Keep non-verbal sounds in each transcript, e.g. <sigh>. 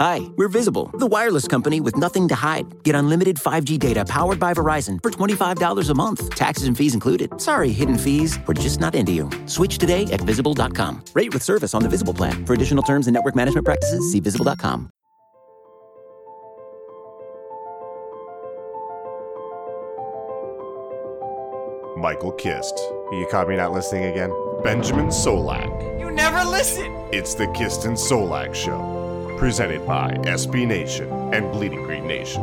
Hi, we're Visible, the wireless company with nothing to hide. Get unlimited 5G data powered by Verizon for $25 a month, taxes and fees included. Sorry, hidden fees, we're just not into you. Switch today at visible.com. Rate with service on the Visible plan. For additional terms and network management practices, see visible.com. Michael Kist. You caught me not listening again? Benjamin Solak. You never listen! It's the Kist and Solak Show, presented by SB Nation and Bleeding Green Nation.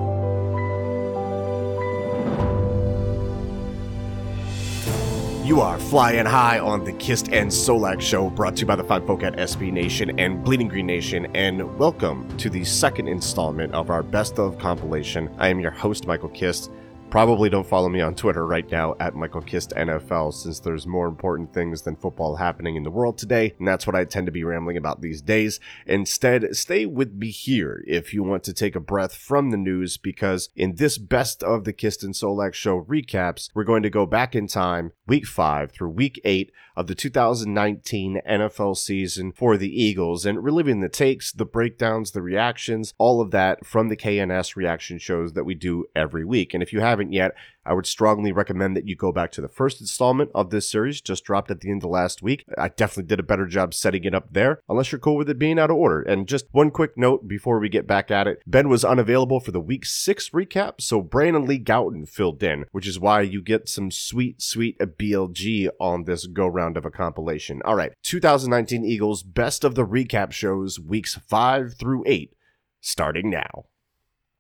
You are flying high on the Kist and Solak Show, brought to you by the fine folk at SB Nation and Bleeding Green Nation, and welcome to the second installment of our Best of compilation. I am your host, Michael Kist. Probably don't follow me on Twitter right now at Michael Kist NFL since there's more important things than football happening in the world today, and that's what I tend to be rambling about these days. Instead, stay with me here if you want to take a breath from the news because in this best of the Kist and Solak show recaps, we're going to go back in time, week 5 through week 8 of the 2019 NFL season for the Eagles and reliving the takes, the breakdowns, the reactions, all of that from the KNS reaction shows that we do every week. And if you haven't yet, I would strongly recommend that you go back to the first installment of this series, just dropped at the end of last week. I definitely did a better job setting it up there, unless you're cool with it being out of order. And just one quick note before we get back at it Ben was unavailable for the week six recap, so Brandon Lee Gowton filled in, which is why you get some sweet, sweet BLG on this go round of a compilation. All right, 2019 Eagles best of the recap shows, weeks five through eight, starting now.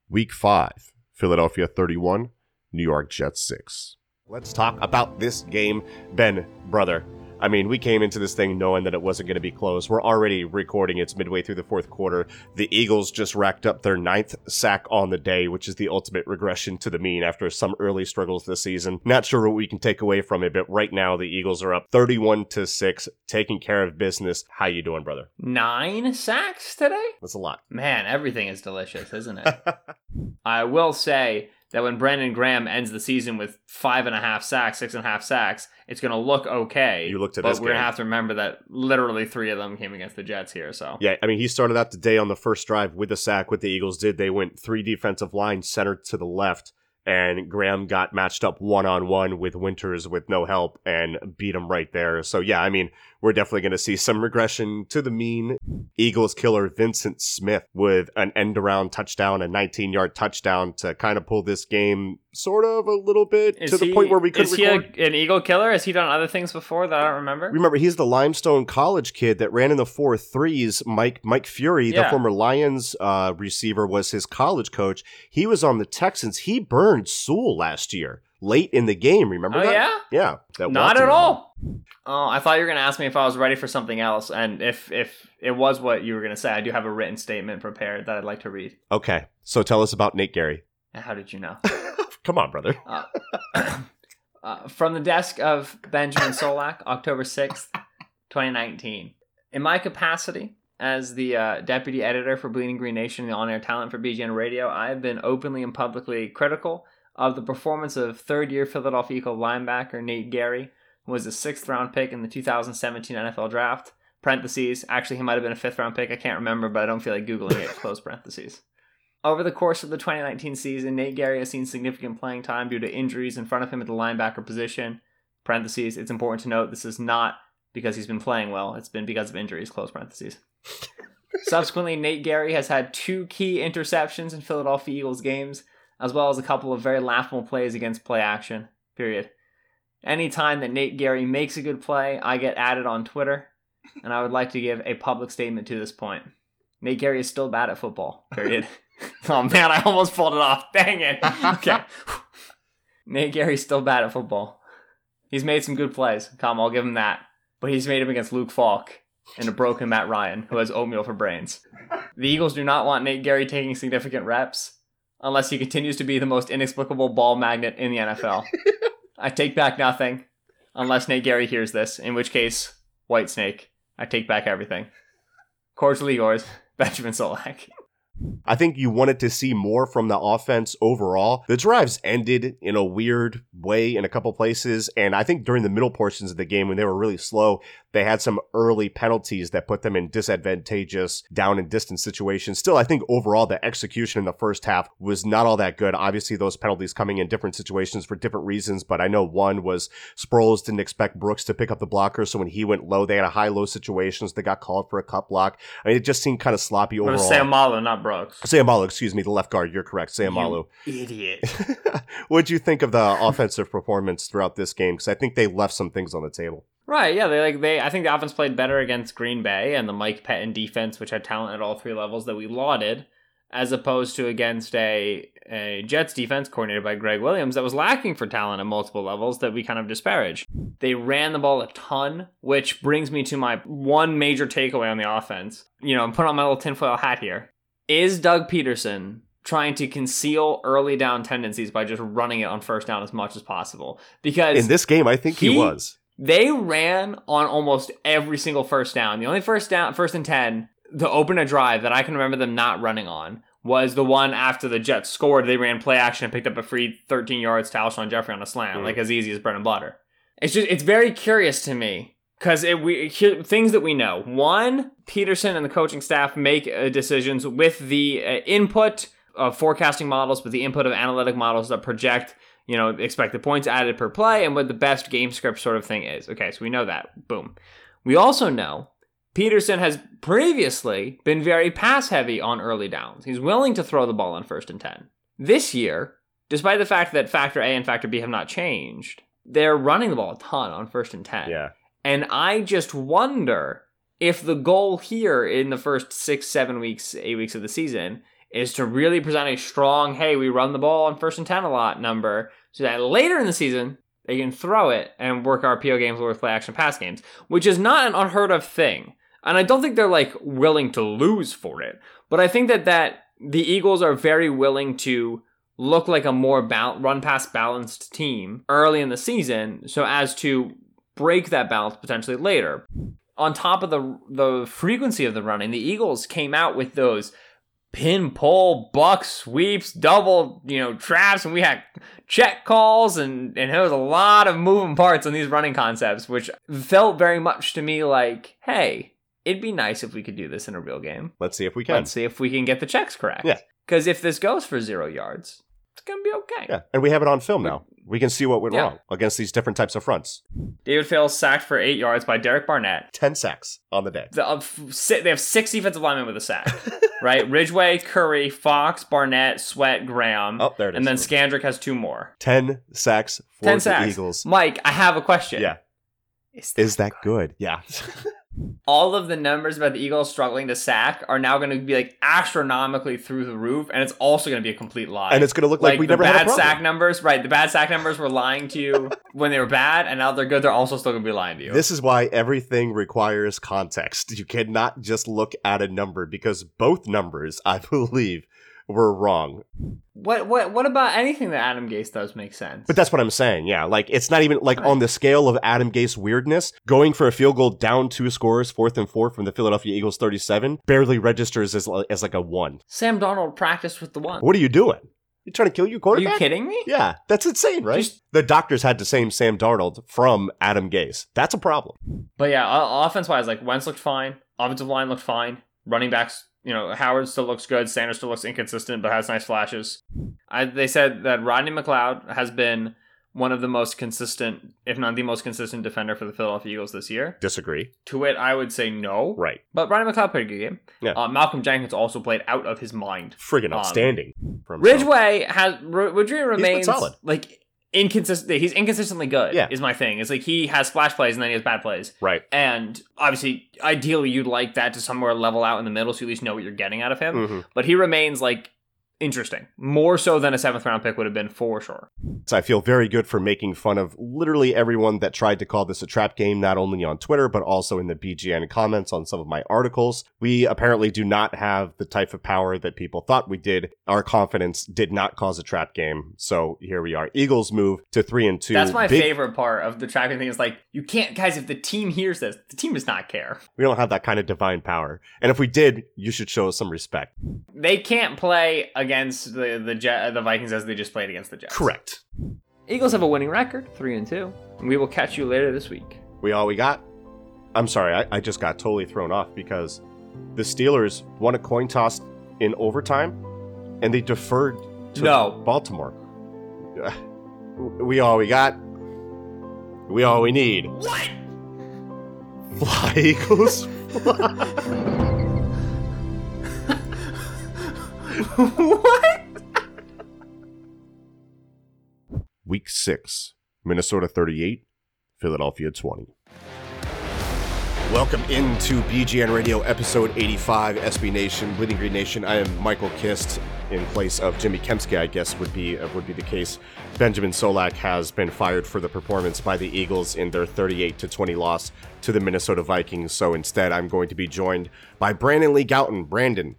Week five, Philadelphia 31, New York Jets 6. Let's talk about this game. Ben, brother, I mean, we came into this thing knowing that it wasn't going to be close. We're already recording. It's midway through the fourth quarter. The Eagles just racked up their ninth sack on the day, which is the ultimate regression to the mean after some early struggles this season. Not sure what we can take away from it, but right now the Eagles are up 31 to 6, taking care of business. How you doing, brother? Nine sacks today? That's a lot. Man, everything is delicious, isn't it? <laughs> I will say that when Brandon Graham ends the season with five and a half sacks, six and a half sacks, it's going to look okay. You looked at but we're going to have to remember that literally three of them came against the Jets here. So Yeah, I mean, he started out the day on the first drive with the sack. What the Eagles did, they went three defensive lines centered to the left, and Graham got matched up one on one with Winters with no help and beat him right there. So, yeah, I mean, we're definitely going to see some regression to the mean. Eagles killer Vyncint Smith with an end around touchdown, a 19 yard touchdown to kind of pull this game sort of a little bit is to the he, point where we could is he a, an Eagle killer? Has he done other things before that I don't remember? Remember, he's the Limestone College kid that ran in the four threes. Mike Mike Furrey, the former Lions uh, receiver, was his college coach. He was on the Texans. He burned Sewell last year, late in the game. Remember Oh, that? yeah? yeah. that Not at was all. Oh, I thought you were going to ask me if I was ready for something else, and if if it was what you were going to say, I do have a written statement prepared that I'd like to read. Okay, so tell us about Nate Gerry. How did you know? <laughs> Come on, brother. <coughs> uh, from the desk of Benjamin Solak, October 6th, 2019. In my capacity as the uh, deputy editor for Bleeding Green Nation, the on air talent for BGN Radio, I have been openly and publicly critical of the performance of third year Philadelphia Eagle linebacker Nate Gerry, who was a sixth round pick in the 2017 NFL draft. Parentheses, actually, he might have been a fifth round pick. I can't remember, but I don't feel like Googling it. <laughs> Close parentheses. Over the course of the 2019 season, Nate Gerry has seen significant playing time due to injuries in front of him at the linebacker position. Parentheses, it's important to note this is not because he's been playing well, it's been because of injuries, close parentheses. <laughs> Subsequently, Nate Gerry has had two key interceptions in Philadelphia Eagles games, as well as a couple of very laughable plays against play action. Period. Anytime that Nate Gerry makes a good play, I get added on Twitter, and I would like to give a public statement to this point. Nate Gerry is still bad at football. Period. <laughs> <laughs> oh man, I almost pulled it off. Dang it. <laughs> Okay. Nate Gerry's still bad at football. He's made some good plays. Come, I'll give him that. But he's made him against Luke Falk and a broken Matt Ryan, who has oatmeal for brains. The Eagles do not want Nate Gerry taking significant reps unless he continues to be the most inexplicable ball magnet in the NFL. <laughs> I take back nothing unless Nate Gerry hears this, in which case, White Snake, I take back everything. Cordially yours, <laughs> Benjamin Solak. I think you wanted to see more from the offense overall. The drives ended in a weird way in a couple places, and I think during the middle portions of the game when they were really slow, They had some early penalties that put them in disadvantageous down and distance situations. Still, I think overall the execution in the first half was not all that good. Obviously, those penalties coming in different situations for different reasons, but I know one was Sproles didn't expect Brooks to pick up the blocker, so when he went low, they had a high low situations. They got called for a cut block. I mean, it just seemed kind of sloppy overall. Sam Malo, not Brooks. Seumalo, excuse me, the left guard. You're correct, Seumalo. Idiot. <laughs> What'd you think of the <laughs> offensive performance throughout this game? Because I think they left some things on the table. Right, yeah, they like they. I think the offense played better against Green Bay and the Mike Pettine defense, which had talent at all three levels that we lauded, as opposed to against a a Jets defense coordinated by Gregg Williams that was lacking for talent at multiple levels that we kind of disparaged. They ran the ball a ton, which brings me to my one major takeaway on the offense. You know, I'm putting on my little tinfoil hat here. Is Doug Pederson trying to conceal early down tendencies by just running it on first down as much as possible? Because In this game, I think he, he- was. They ran on almost every single first down. The only first down, first and ten, to open a drive that I can remember them not running on was the one after the Jets scored. They ran play action and picked up a free 13 yards to Alshon Jeffery on a slam, Mm. like as easy as bread and butter. It's just it's very curious to me because it we here, things that we know. One, Pederson and the coaching staff make uh, decisions with the uh, input of forecasting models, with the input of analytic models that project you know, expected points added per play and what the best game script sort of thing is. Okay, so we know that. Boom. We also know Pederson has previously been very pass heavy on early downs. He's willing to throw the ball on first and 10. This year, despite the fact that factor A and factor B have not changed, they're running the ball a ton on first and 10. Yeah. And I just wonder if the goal here in the first six, seven weeks, eight weeks of the season is to really present a strong, hey, we run the ball on first and 10 a lot number so that later in the season, they can throw it and work RPO games with play action pass games, which is not an unheard of thing. And I don't think they're like willing to lose for it, but I think that that the Eagles are very willing to look like a more run pass balanced team early in the season so as to break that balance potentially later. On top of the the frequency of the running, the Eagles came out with those pin pull, buck sweeps, double, you know, traps, and we had check calls and and there was a lot of moving parts on these running concepts, which felt very much to me like, hey, it'd be nice if we could do this in a real game. Let's see if we can. Let's see if we can get the checks correct. Yeah. Because if this goes for zero yards, it's gonna be okay. Yeah, and we have it on film now. We can see what went Yeah. wrong against these different types of fronts. David Fales sacked for eight yards by Derek Barnett. Ten sacks on the day. The, uh, f- si- they have six defensive linemen with a sack, <laughs> right? Ridgway, Curry, Fox, Barnett, Sweat, Graham, Oh, there it is. and then Scandrick has two more. Ten sacks for Ten the sacks. Eagles. Mike, I have a question. Yeah. Is that, Is that good? Yeah. <laughs> all of the numbers about the Eagles struggling to sack are now going to be like astronomically through the roof, and it's also going to be a complete lie. and it's going to look like, we the never bad had a sack numbers, right? The bad sack numbers were lying to you <laughs> when they were bad, and now they're good. They're also still going to be lying to you. This is why everything requires context. You cannot just look at a number because both numbers, I <laughs> believe, were wrong. what what what about anything that Adam Gase does make sense? But that's what I'm saying. Yeah, like it's not even like on the scale of Adam Gase weirdness. Going for a field goal down two scores, fourth and four from the Philadelphia Eagles 37, barely registers as as like a one. Sam Darnold practiced with the one. What are you doing? You trying to kill your Are quarterback? you kidding me? Yeah, that's insane, right? Just- the doctors had to same Sam Darnold from Adam Gase. That's a problem. But yeah, offense wise, like Wentz looked fine, offensive line looked fine, running backs. You know, Howard still looks good. Sanders still looks inconsistent, but has nice flashes. I, they said that Rodney McLeod has been one of the most consistent, if not the most consistent defender for the Philadelphia Eagles this year. Disagree. To it, I would say no. Right. But Rodney McLeod played a good game. Yeah. Uh, Malcolm Jenkins also played out of his mind. Friggin' Um, outstanding. himself. Ridgway has R- Ridgway remains solid. like inconsistent. He's inconsistently good. Yeah. is my thing. It's like he has splash plays and then he has bad plays. Right. And obviously, ideally, you'd like that to somewhere level out in the middle, so you at least know what you're getting out of him. hmm But he remains like interesting, more so than a seventh round pick would have been for sure. So I feel very good for making fun of literally everyone that tried to call this a trap game, not only on Twitter, but also in the BGN comments on some of my articles. We apparently do not have the type of power that people thought we did. Our confidence did not cause a trap game. So here we are. Eagles move to three and two. That's my Big- favorite part of the trapping thing. Is like you can't, guys. If the team hears this, the team does not care. We don't have that kind of divine power. And if we did, you should show us some respect. They can't play against the the Jet, the Vikings as they just played against the Jets. Correct. Eagles have a winning record, three and two. And we will catch you later this week. We all we got. I'm sorry, I, I just got totally thrown off because the Steelers won a coin toss in overtime and they deferred to No. Baltimore. Uh, We all we got. We all we need. What? Fly Eagles. <laughs> what? Week six, Minnesota 38, Philadelphia 20. Welcome into BGN Radio episode 85, SB Nation, Bleeding Green Nation. I am Michael Kist in place of Jimmy Kempski, I guess would be uh, would be the case. Benjamin Solak has been fired for the performance by the Eagles in their 38 to 20 loss to the Minnesota Vikings. So instead, I'm going to be joined by Brandon Lee Gowton. Brandon,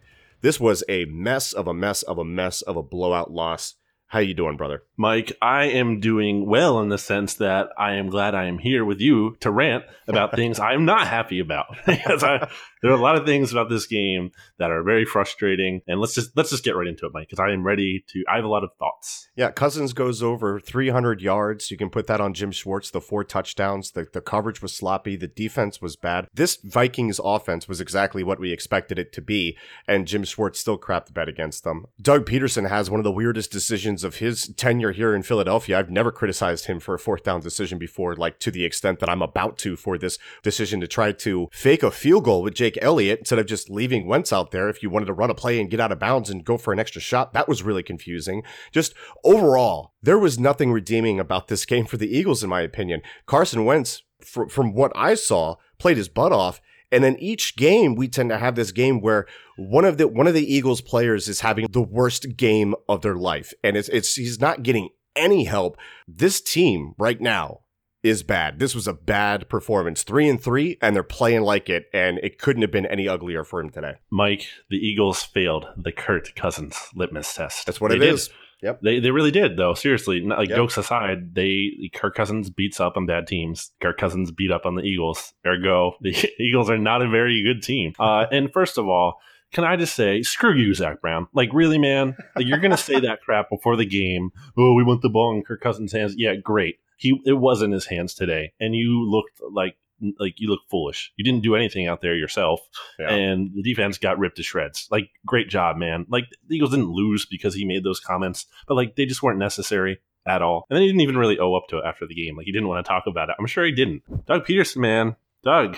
this was a mess of a mess of a mess of a blowout loss. How you doing, brother? Mike, I am doing well in the sense that I am glad I am here with you to rant about <laughs> things I'm not happy about. <laughs> because I, there are a lot of things about this game that are very frustrating, and let's just let's just get right into it, Mike, because I am ready to. I have a lot of thoughts. Yeah, Cousins goes over 300 yards. You can put that on Jim Schwartz, the four touchdowns. The, the coverage was sloppy. The defense was bad. This Vikings offense was exactly what we expected it to be, and Jim Schwartz still crapped the bed against them. Doug Pederson has one of the weirdest decisions of his tenure here in Philadelphia. I've never criticized him for a fourth down decision before, like to the extent that I'm about to for this decision to try to fake a field goal with Jake Elliott instead of just leaving Wentz out there if you wanted to run a play and get out of bounds and go for an extra shot. That was really confusing. Just overall, there was nothing redeeming about this game for the Eagles, in my opinion. Carson Wentz, fr- from what I saw, played his butt off. And then each game, we tend to have this game where one of the one of the Eagles players is having the worst game of their life, and it's it's he's not getting any help. This team right now is bad. This was a bad performance, three and three, and they're playing like it, and it couldn't have been any uglier for him today. Mike, the Eagles failed the Kirk Cousins litmus test. That's what They it did. is. Yep. They, they really did though. Seriously, not, like Yep. jokes aside, they Kirk Cousins beats up on bad teams. Kirk Cousins beat up on the Eagles. Ergo, <laughs> the Eagles are not a very good team. Uh, and first of all, can I just say, screw you, Zach Brown? Like, really, man? Like, you're gonna say that crap before the game? Oh, we want the ball in Kirk Cousins' hands. Yeah, great. He it was in his hands today, and you looked like like you look foolish. You didn't do anything out there yourself Yeah. and the defense got ripped to shreds. Like, great job, man. Like, the Eagles didn't lose because he made those comments, but like, they just weren't necessary at all. And then he didn't even really owe up to it after the game. Like, he didn't want to talk about it. I'm sure he didn't. Doug Pederson, man. Doug,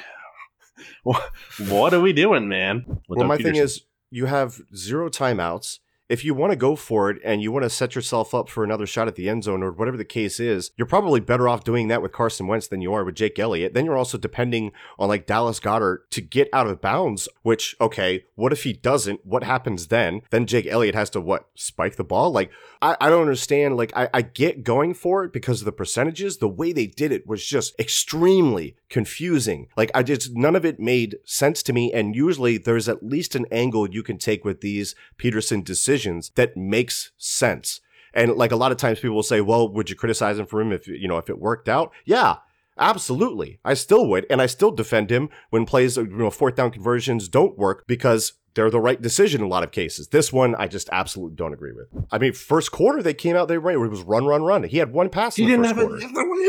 <laughs> what, are we doing, man? Well, Doug my thing is, you have zero timeouts. If you want to go for it and you want to set yourself up for another shot at the end zone or whatever the case is, you're probably better off doing that with Carson Wentz than you are with Jake Elliott. Then you're also depending on like Dallas Goedert to get out of bounds, which, okay, what if he doesn't? What happens then? Then Jake Elliott has to what? Spike the ball? Like, I, I don't understand. Like, I, I get going for it because of the percentages. The way they did it was just extremely confusing. Like, I just, none of it made sense to me. And usually there's at least an angle you can take with these Pederson decisions that makes sense. And like a lot of times people will say, well, would you criticize him for him if, you know, if it worked out? Yeah. Absolutely. I still would. And I still defend him when plays, you know, fourth down conversions don't work because they're the right decision in a lot of cases. This one, I just absolutely don't agree with. I mean, first quarter, they came out, they ran, it was run, run, run. He had one pass He didn't have a,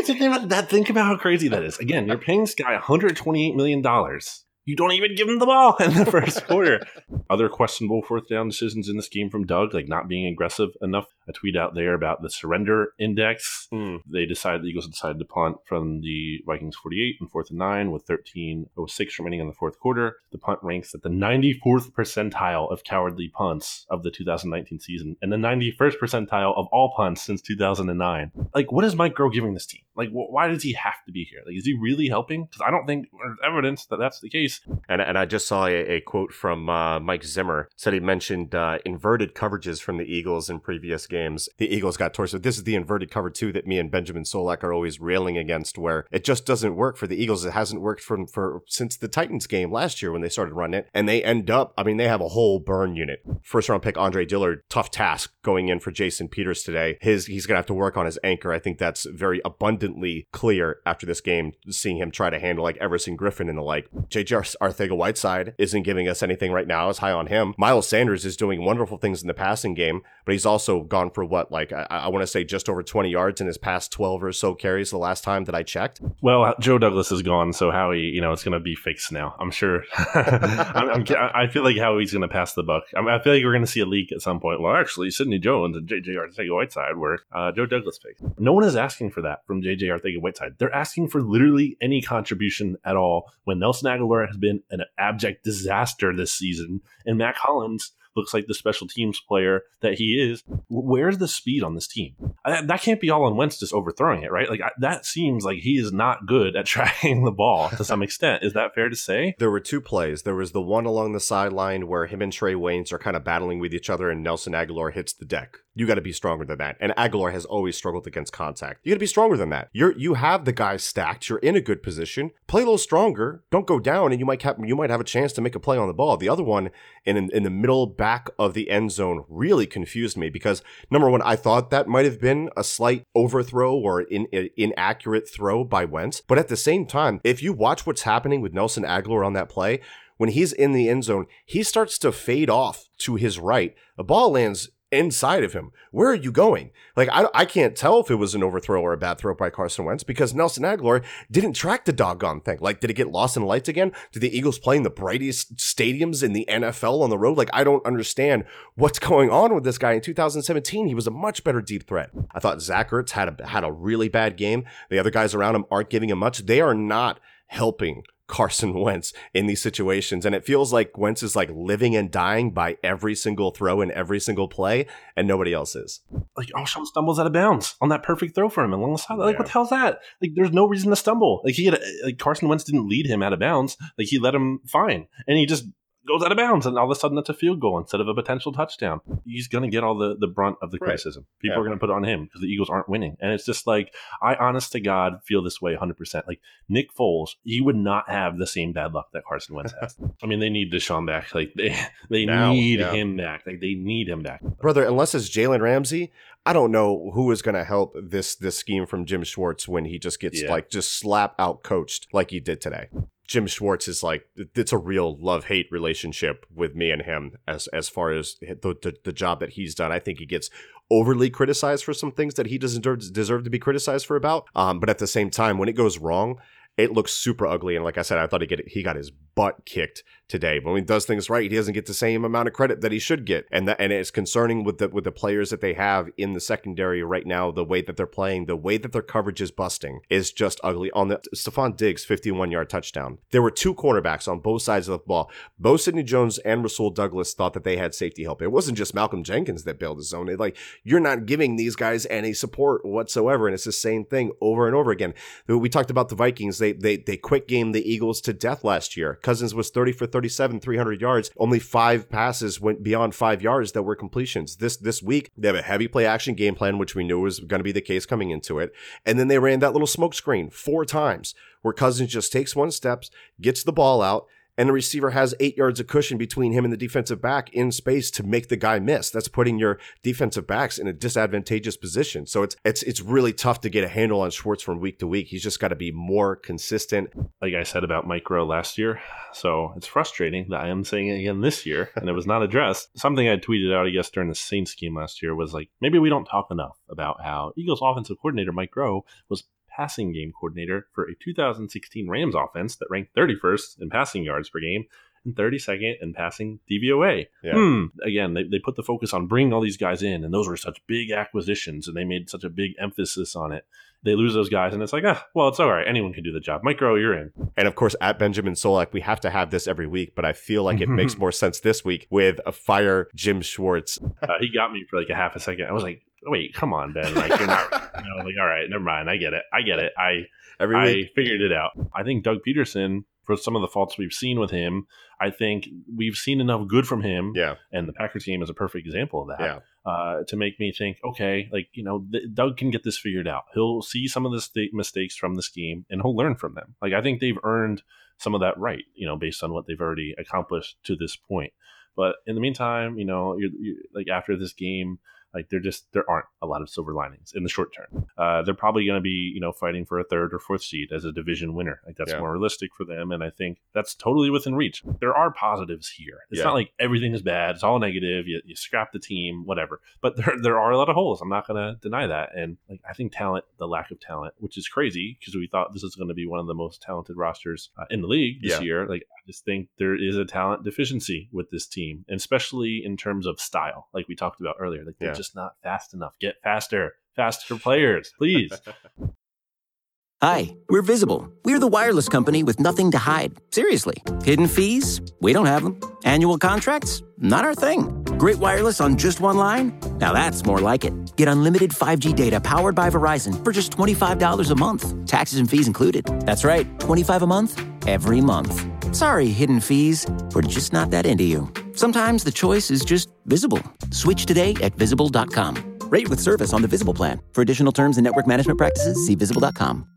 think about that. Think about how crazy that is. Again, you're paying this guy 128 million dollars. You don't even give him the ball in the first <laughs> quarter. Other questionable fourth down decisions in this game from Doug, like not being aggressive enough. A tweet out there about the surrender index. Hmm. They decided the Eagles decided to punt from the Vikings 48 and fourth and nine with 13:06 remaining in the fourth quarter. The punt ranks at the 94th percentile of cowardly punts of the 2019 season and the 91st percentile of all punts since 2009. Like, what is Mike Groh giving this team? Like, wh- why does he have to be here? Like, is he really helping? Because I don't think there's evidence that that's the case. And, and I just saw a, a quote from uh, Mike Zimmer. Said he mentioned uh, inverted coverages from the Eagles in previous games. The Eagles got torso. This is the inverted cover two that me and Benjamin Solak are always railing against, where it just doesn't work for the Eagles. It hasn't worked for, for since the Titans game last year when they started running it, and they end up. I mean, they have a whole burn unit. First round pick Andre Dillard, tough task going in for Jason Peters today. His he's gonna have to work on his anchor. I think that's very abundantly clear after this game. Seeing him try to handle like Everson Griffen and the like. J.J. Arcega-Whiteside isn't giving us anything right now. Is high on him. Miles Sanders is doing wonderful things in the passing game, but he's also gone for what, like, I, I want to say just over 20 yards in his past 12 or so carries the last time that I checked. Well, Joe Douglas is gone, so Howie, you know, it's going to be fixed now. I'm sure. <laughs> I'm, I'm, i feel like Howie's going to pass the buck. I, mean, I, feel like we're going to see a leak at some point. Well, actually, Sidney Jones and JJ Arcega-Whiteside were uh, Joe Douglas picks. No one is asking for that from JJ Arcega-Whiteside. They're asking for literally any contribution at all when Nelson Agholor has been an abject disaster this season and Mack Hollins looks like the special teams player that he is. Where's the speed on this team? That can't be all on Wentz just overthrowing it, right? Like that seems like he is not good at <laughs> tracking the ball to some extent. Is that fair to say? There were two plays. There was the one along the sideline where him and Trae Waynes are kind of battling with each other, and Nelson Agholor hits the deck. You got to be stronger than that. And Agholor has always struggled against contact. You got to be stronger than that. You're you have the guys stacked. You're in a good position. Play a little stronger. Don't go down, and you might have you might have a chance to make a play on the ball. The other one in in the middle back of the end zone really confused me because number one, I thought that might have been a slight overthrow or in, in, inaccurate throw by Wentz. But at the same time, if you watch what's happening with Nelson Agholor on that play, when he's in the end zone, he starts to fade off to his right. The ball lands inside of him. Where are you going? Like, I, I can't tell if it was an overthrow or a bad throw by Carson Wentz because Nelson Agholor didn't track the doggone thing. Like, did it get lost in the lights again? Did the Eagles play in the brightest stadiums in the NFL on the road? Like, I don't understand what's going on with this guy. In 2017, he was a much better deep threat. I thought Zach Ertz had a, had a really bad game. The other guys around him aren't giving him much. They are not helping Carson <laughs> Wentz in these situations. And it feels like Wentz is like living and dying by every single throw and every single play, and nobody else is. Like Alshon stumbles out of bounds on that perfect throw for him along the side. Like, yeah. what the hell's that? Like, there's no reason to stumble. Like, he had, a, like Carson Wentz didn't lead him out of bounds. Like, he let him fine. And he just goes out of bounds, and all of a sudden that's a field goal instead of a potential touchdown. He's going to get all the, the brunt of the right. criticism. People yeah. are going to put it on him because the Eagles aren't winning. And it's just like, I honest to God feel this way 100%. Like Nick Foles, he would not have the same bad luck that Carson Wentz has. <laughs> I mean, they need DeSean back. Like they, they now, need yeah. him back. Like they need him back. Brother, unless it's Jalen Ramsey, I don't know who is going to help this this scheme from Jim Schwartz when he just gets yeah. like just slap out coached like he did today. Jim Schwartz is like it's a real love hate relationship with me and him as as far as the, the, the job that he's done. I think he gets overly criticized for some things that he doesn't deserve, to be criticized for about. Um, but at the same time, when it goes wrong, it looks super ugly. And like I said, I thought he get he got his butt kicked today. But when he does things right, he doesn't get the same amount of credit that he should get. And that and it's concerning with the with the players that they have in the secondary right now, the way that they're playing, the way that their coverage is busting is just ugly. On the Stefon Diggs 51 yard touchdown. There were two cornerbacks on both sides of the ball. Both Sidney Jones and Rasul Douglas thought that they had safety help. It wasn't just Malcolm Jenkins that bailed his zone. It, like you're not giving these guys any support whatsoever. And it's the same thing over and over again. We talked about the Vikings. They they they quick game the Eagles to death last year. Cousins was 30 for 37, 300 yards. Only five passes went beyond five yards that were completions. This this week they have a heavy play action game plan, which we knew was going to be the case coming into it. And then they ran that little smoke screen four times, where Cousins just takes one steps, gets the ball out, and the receiver has eight yards of cushion between him and the defensive back in space to make the guy miss. That's putting your defensive backs in a disadvantageous position. So it's it's it's really tough to get a handle on Schwartz from week to week. He's just got to be more consistent. Like I said about Mike last year, so it's frustrating that I am saying it again this year, and it was not addressed. <laughs> Something I tweeted out, I guess, during the Saints game last year was like maybe we don't talk enough about how Eagles offensive coordinator Mike Groh was passing game coordinator for a 2016 Rams offense that ranked 31st in passing yards per game and 32nd in passing DVOA. Yeah. Hmm. Again, they, they put the focus on bringing all these guys in, and those were such big acquisitions, and they made such a big emphasis on it. They lose those guys, and it's like, ah, well, it's all right. Anyone can do the job. Mike Groh, you're in. And of course, at Benjamin Solak, we have to have this every week, but I feel like it makes <laughs> more sense this week with a fire Jim Schwartz. Uh, he got me for like a half a second. I was like, wait, come on, Ben. Like you're not. <laughs> you know, like all right, never mind. I get it. I get it. I Every I week. figured it out. I think Doug Pederson, for some of the faults we've seen with him, I think we've seen enough good from him. Yeah. And the Packers game is a perfect example of that. Yeah. Uh, to make me think, okay, like you know, th- Doug can get this figured out. He'll see some of the st- mistakes from this game, and he'll learn from them. Like I think they've earned some of that right, you know, based on what they've already accomplished to this point. But in the meantime, you know, you're, you're, like after this game, Like there just there aren't a lot of silver linings in the short term. Uh, they're probably going to be you know fighting for a third or fourth seed as a division winner. Like that's Yeah. more realistic for them, and I think that's totally within reach. There are positives here. It's Yeah. not like everything is bad. It's all negative. You, you scrap the team, whatever. But there there are a lot of holes. I'm not going to deny that. And like I think talent, the lack of talent, which is crazy because we thought this is going to be one of the most talented rosters uh, in the league this Yeah. year. Like just think there is a talent deficiency with this team, and especially in terms of style, like we talked about earlier. Like they're Yeah. just not fast enough. Get faster, faster players, please. <laughs> Hi, we're Visible. We're the wireless company with nothing to hide. Seriously. Hidden fees? We don't have them. Annual contracts? Not our thing. Great wireless on just one line? Now that's more like it. Get unlimited 5G data powered by Verizon for just $25 a month, taxes and fees included. That's right, 25 a month every month. Sorry, hidden fees. We're just not that into you. Sometimes the choice is just visible. Switch today at visible.com. Rate with service on the Visible plan. For additional terms and network management practices, see visible.com.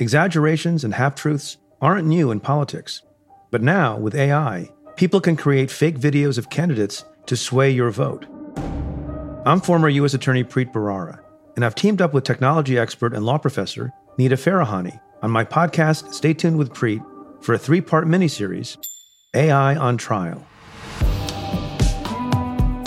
Exaggerations and half truths aren't new in politics. But now, with AI, people can create fake videos of candidates to sway your vote. I'm former U.S. Attorney Preet Bharara, and I've teamed up with technology expert and law professor Nita Farahany on my podcast, Stay Tuned with Preet, for a three part miniseries AI on Trial.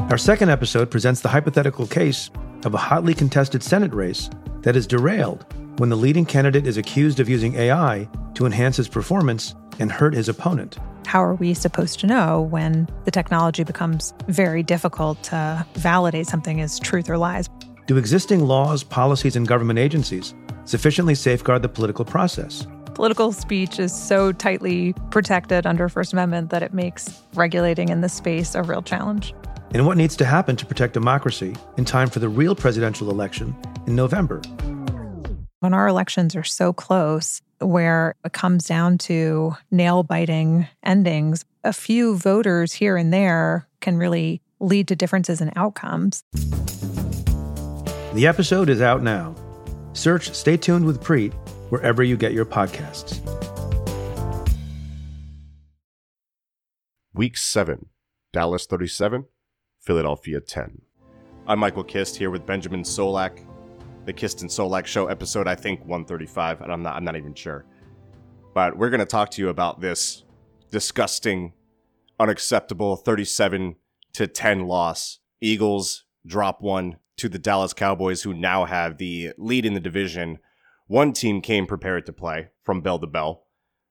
Our second episode presents the hypothetical case of a hotly contested Senate race that is derailed when the leading candidate is accused of using AI to enhance his performance and hurt his opponent. How are we supposed to know when the technology becomes very difficult to validate something as truth or lies? Do existing laws, policies, and government agencies sufficiently safeguard the political process? Political speech is so tightly protected under First Amendment that it makes regulating in this space a real challenge. And what needs to happen to protect democracy in time for the real presidential election in November? When our elections are so close, where it comes down to nail biting endings, a few voters here and there can really lead to differences in outcomes. The episode is out now. Search Stay Tuned with Preet wherever you get your podcasts. Week 7, Dallas 37, Philadelphia 10. I'm Michael Kist here with Benjamin Solak. The Kist and Solak Show episode, I think 135, and I'm not I'm not even sure. But we're gonna talk to you about this disgusting, unacceptable 37 to 10 loss. Eagles drop one to the Dallas Cowboys, who now have the lead in the division. One team came prepared to play from bell to bell.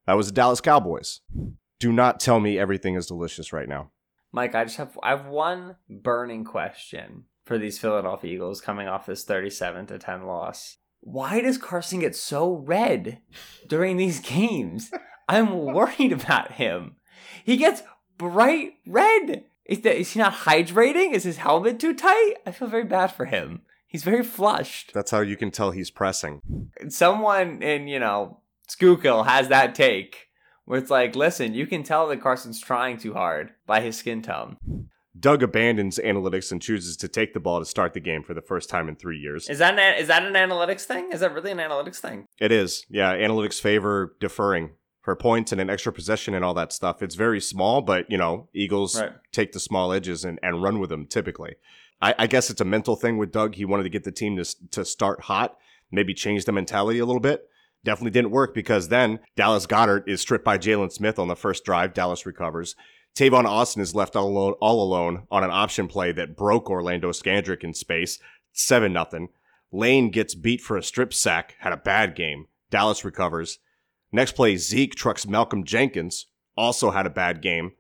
That was the Dallas Cowboys. Do not tell me everything is delicious right now. Mike, I just have I have one burning question for these Philadelphia Eagles coming off this 37 to 10 loss. Why does Carson get so red during these games? I'm worried about him. He gets bright red. Is, that, is he not hydrating? Is his helmet too tight? I feel very bad for him. He's very flushed. That's how you can tell he's pressing. Someone in, you know, Schuylkill has that take where it's like, listen, you can tell that Carson's trying too hard by his skin tone. Doug abandons analytics and chooses to take the ball to start the game for the first time in three years. Is that an, is that an analytics thing? Is that really an analytics thing? It is. Yeah, analytics favor deferring for points and an extra possession and all that stuff. It's very small, but, you know, Eagles Right. take the small edges and, and run with them typically. I, I guess it's a mental thing with Doug. He wanted to get the team to, to start hot, maybe change the mentality a little bit. Definitely didn't work because then Dallas Goedert is stripped by Jaylon Smith on the first drive. Dallas recovers. Tavon Austin is left all alone, all alone on an option play that broke Orlando Scandrick in space. 7 nothing. Lane gets beat for a strip sack, had a bad game. Dallas recovers. Next play, Zeke trucks Malcolm Jenkins, also had a bad game.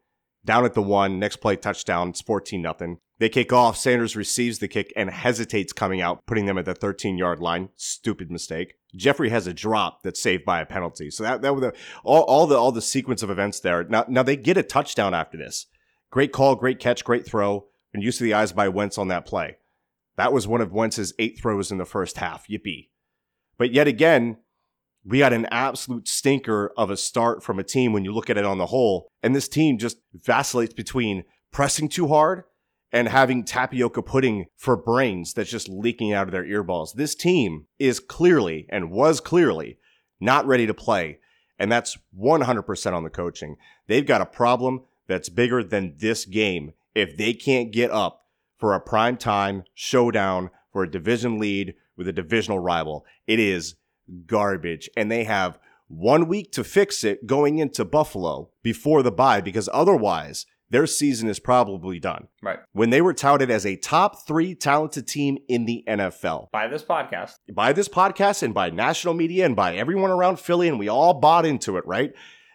Down at the one, next play touchdown, it's 14 nothing. They kick off, Sanders receives the kick and hesitates coming out, putting them at the 13 yard line. Stupid mistake. Jeffery has a drop that's saved by a penalty. So that, that was all, all the all the sequence of events there. Now now they get a touchdown after this. Great call, great catch, great throw, and use of the eyes by Wentz on that play. That was one of Wentz's eight throws in the first half. Yippee. But yet again, we got an absolute stinker of a start from a team when you look at it on the whole. And this team just vacillates between pressing too hard and having tapioca pudding for brains that's just leaking out of their earballs. This team is clearly and was clearly not ready to play. And that's 100% on the coaching. They've got a problem that's bigger than this game. If they can't get up for a prime time showdown for a division lead with a divisional rival. It is garbage. And they have one week to fix it going into Buffalo before the bye because otherwise their season is probably done. Right. When they were touted as a top three talented team in the NFL By this podcast. by this podcast and by national media and by everyone around Philly, and we all bought into it, right?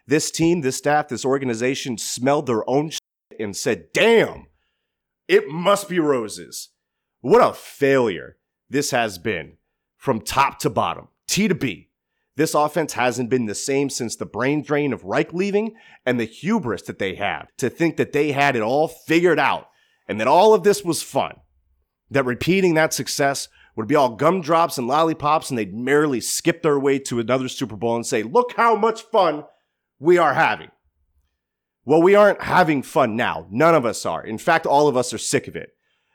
This team, this staff, this organization smelled their own shit and said, damn, it must be roses. What a failure this has been from top to bottom, T to B. This offense hasn't been the same since the brain drain of Reich leaving and the hubris that they have to think that they had it all figured out and that all of this was fun. That repeating that success would be all gumdrops and lollipops and they'd merely skip their way to another Super Bowl and say, look how much fun we are having. Well, we aren't having fun now. None of us are. In fact, all of us are sick of it.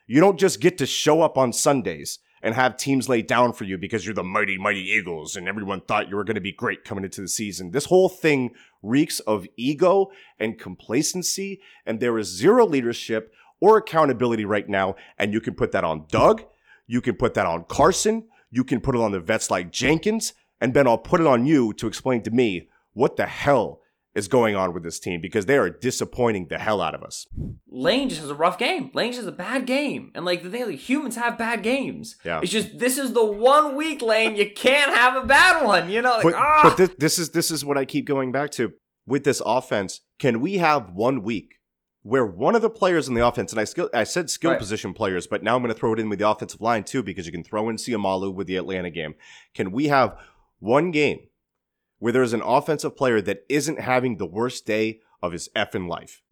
You don't just get to show up on Sundays and have teams lay down for you because you're the mighty, mighty Eagles and everyone thought you were going to be great coming into the season. This whole thing reeks of ego and complacency, and there is zero leadership or accountability right now. And you can put that on Doug, you can put that on Carson, you can put it on the vets like Jenkins, and Ben, I'll put it on you to explain to me what the hell is going on with this team because they are disappointing the hell out of us. Lane just has a rough game. Lane just has a bad game. And like the thing, like humans have bad games. Yeah. It's just this is the one week, Lane. You can't have a bad one. You know, like but, ah. but this, this is this is what I keep going back to with this offense. Can we have one week where one of the players in the offense, and I skill, I said skill Right. position players, but now I'm going to throw it in with the offensive line too because you can throw in Seumalo with the Atlanta game. Can we have one game where there's an offensive player that isn't having the worst day of his effing life?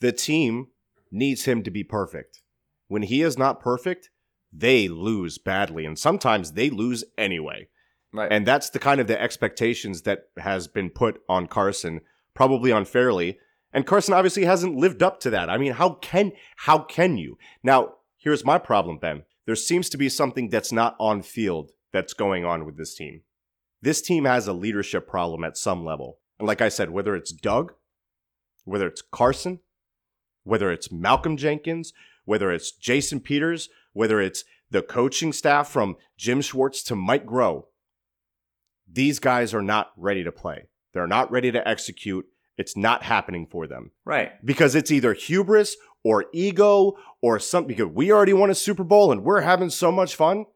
The team needs him to be perfect. When he is not perfect, they lose badly, and sometimes they lose anyway. right. And that's the kind of the expectations that has been put on Carson, probably unfairly. And Carson obviously hasn't lived up to that. I mean, how can how can you? Now, here's my problem, Ben. There seems to be something that's not on field that's going on with this team. This team has a leadership problem at some level. And like I said, whether it's Doug, whether it's Carson, whether it's Malcolm Jenkins, whether it's Jason Peters, whether it's the coaching staff from Jim Schwartz to Mike Groh, these guys are not ready to play. They're not ready to execute. It's not happening for them right. because it's either hubris or ego or something. Because we already won a Super Bowl and we're having so much fun.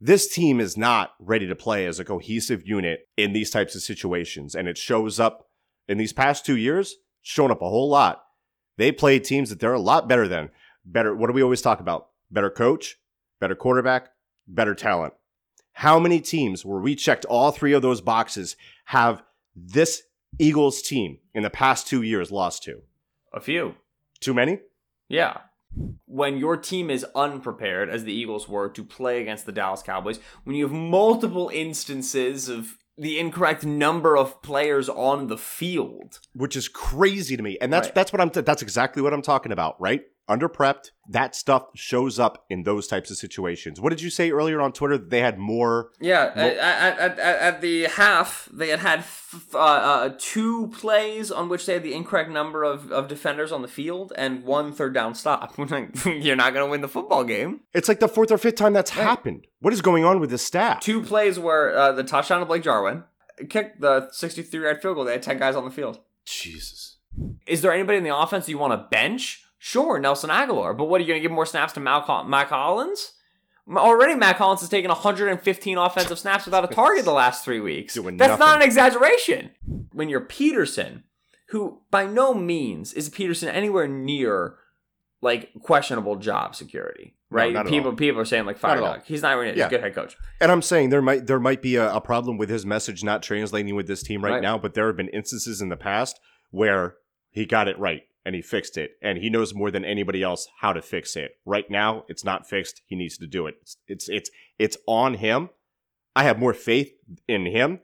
This team is not ready to play as a cohesive unit in these types of situations. And it shows up in these past two years, shown up a whole lot. They played teams that they're a lot better than. Better, what do we always talk about? Better coach, better quarterback, better talent. How many teams where we checked all three of those boxes have this Eagles team in the past two years lost to? A few. Too many? Yeah. When your team is unprepared, as the Eagles were, to play against the Dallas Cowboys, when you have multiple instances of the incorrect number of players on the field. which is crazy to me. And that's Right. that's what I'm that's exactly what I'm talking about, right? Under prepped, that stuff shows up in those types of situations. What did you say earlier on Twitter that they had more? Yeah, at, at, at, the half, they had had f- uh, uh, two plays on which they had the incorrect number of, of defenders on the field and one third down stop. <laughs> You're not going to win the football game. It's like the fourth or fifth time that's Right. happened. What is going on with this staff? Two plays were uh, the touchdown of Blake Jarwin, kicked the 63 yard field goal. They had 10 guys on the field. Jesus. Is there anybody in the offense you want to bench? Sure, Nelson Agholor. But what are you going to give more snaps to Mal- Mack Hollins? Already, Mack Hollins has taken 115 offensive snaps without a target the last three weeks. Doing That's not an exaggeration. When you're Pederson, who by no means is Pederson anywhere near like questionable job security, right? at people people are saying like fire dog. He's not really Yeah. a good head coach. And I'm saying there might there might be a, a problem with his message not translating with this team right, Right. now, but there have been instances in the past where he got it right and he fixed it, and he knows more than anybody else how to fix it. Right now, it's not fixed. He needs to do it. It's it's it's, it's on him. I have more faith in him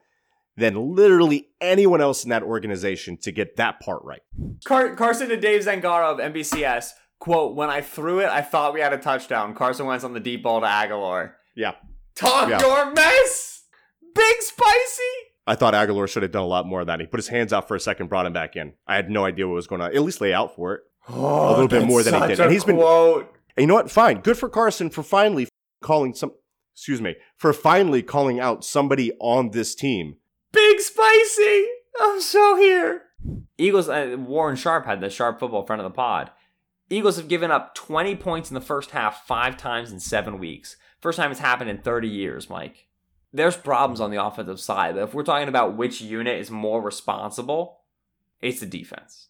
than literally anyone else in that organization to get that part right. Car- Carson to Dave Zangaro of NBCS quote: "When I threw it, I thought we had a touchdown. Carson Wentz on the deep ball to Agholor. Yeah. Talk Yeah. your mess, big spicy." I thought Agholor should have done a lot more of that. He put his hands out for a second, brought him back in. I had no idea what was going on. At least lay out for it. <gasps> Oh, little bit more than he did. And he's been- quote. And you know what? Fine. Good for Carson for finally calling some, excuse me, for finally calling out somebody on this team. Big Spicy! I'm so here. Eagles, uh, Warren Sharp had the Sharp football front of the pod. Eagles have given up 20 points in the first half five times in seven weeks. First time it's happened in 30 years, Mike. There's problems on the offensive side, but if we're talking about which unit is more responsible, it's the defense.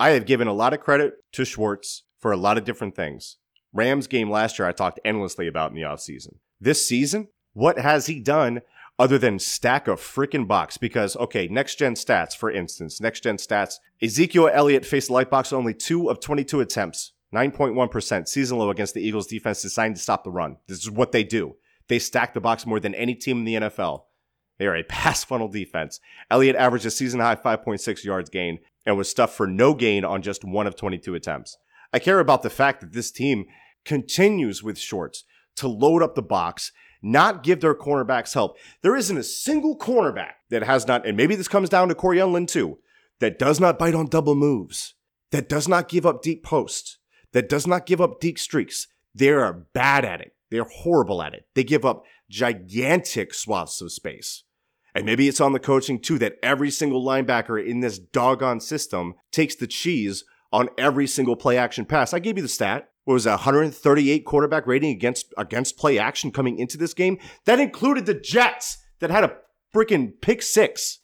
I have given a lot of credit to Schwartz for a lot of different things. Rams game last year, I talked endlessly about in the offseason. This season, what has he done other than stack a freaking box? Because, okay, next gen stats, for instance, next gen stats, Ezekiel Elliott faced light box only two of 22 attempts, 9.1%, season low against the Eagles defense designed to stop the run. This is what they do. They stack the box more than any team in the NFL. They are a <laughs> pass funnel defense. Elliott averaged a season high 5.6 yards gain and was stuffed for no gain on just one of 22 attempts. I care about the fact that this team continues with shorts to load up the box, not give their cornerbacks help. There isn't a single cornerback that has not, and maybe this comes down to Cory Undlin too, that does not bite on double moves, that does not give up deep posts, that does not give up deep streaks. They are bad at it. They're horrible at it. They give up gigantic swaths of space. And maybe it's on the coaching too that every single linebacker in this doggone system takes the cheese on every single play action pass. I gave you the stat. What was that, 138 quarterback rating against against play action coming into this game? That included the Jets that had a freaking pick six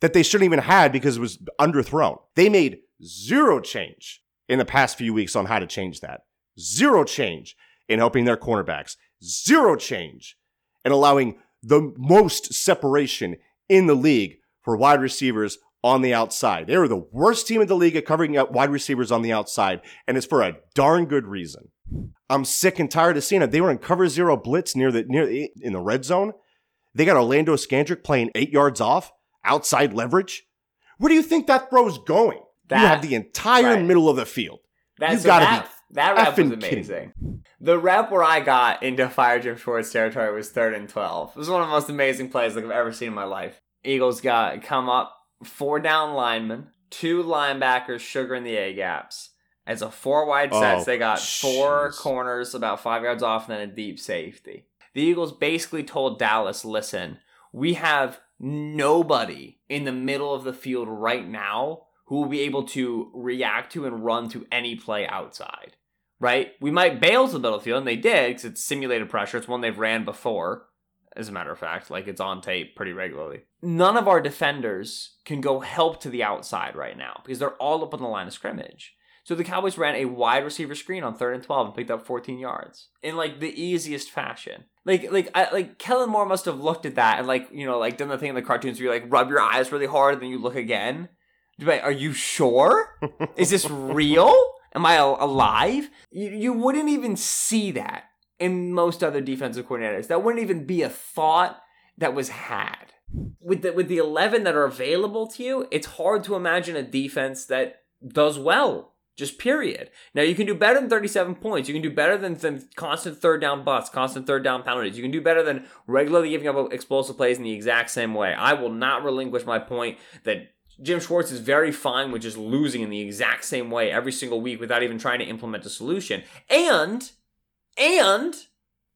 that they shouldn't even had because it was underthrown. They made zero change in the past few weeks on how to change that. Zero change in helping their cornerbacks. Zero change in allowing the most separation in the league for wide receivers on the outside. They were the worst team in the league at covering up wide receivers on the outside, and it's for a darn good reason. I'm sick and tired of seeing it. They were in cover zero blitz near the near the, in the red zone. They got Orlando Scandrick playing eight yards off, outside leverage. Where do you think that throw's going? That- you have the entire right. middle of the field. That's You've gotta be that rep was effing kidding amazing. The rep where I got into Fire Jim Schwartz territory was third and twelve. It was one of the most amazing plays like I've ever seen in my life. Eagles got come up four down linemen, two linebackers, sugar in the A gaps. As a four wide Oh, they got four corners about five yards off and then a deep safety. The Eagles basically told Dallas, listen, we have nobody in the middle of the field right now who will be able to react to and run to any play outside. Right? We might bail to the middle of the field, and they did because it's simulated pressure. It's one they've ran before, as a matter of fact. Like it's on tape pretty regularly. None of our defenders can go help to the outside right now because they're all up on the line of scrimmage. So the Cowboys ran a wide receiver screen on third and twelve and picked up 14 yards in like the easiest fashion. Like like I, like Kellen Moore must have looked at that and like you know like done the thing in the cartoons where you like rub your eyes really hard and then you look again. Wait, Are you sure? <laughs> Is this real? Am I alive? You, you wouldn't even see that in most other defensive coordinators. That wouldn't even be a thought that was had. With the, with the 11 that are available to you, it's hard to imagine a defense that does well. Just period. Now you can do better than 37 points. You can do better than, than constant third down busts, constant third down penalties. You can do better than regularly giving up explosive plays in the exact same way. I will not relinquish my point that Jim Schwartz is very fine with just losing in the exact same way every single week without even trying to implement a solution. And, and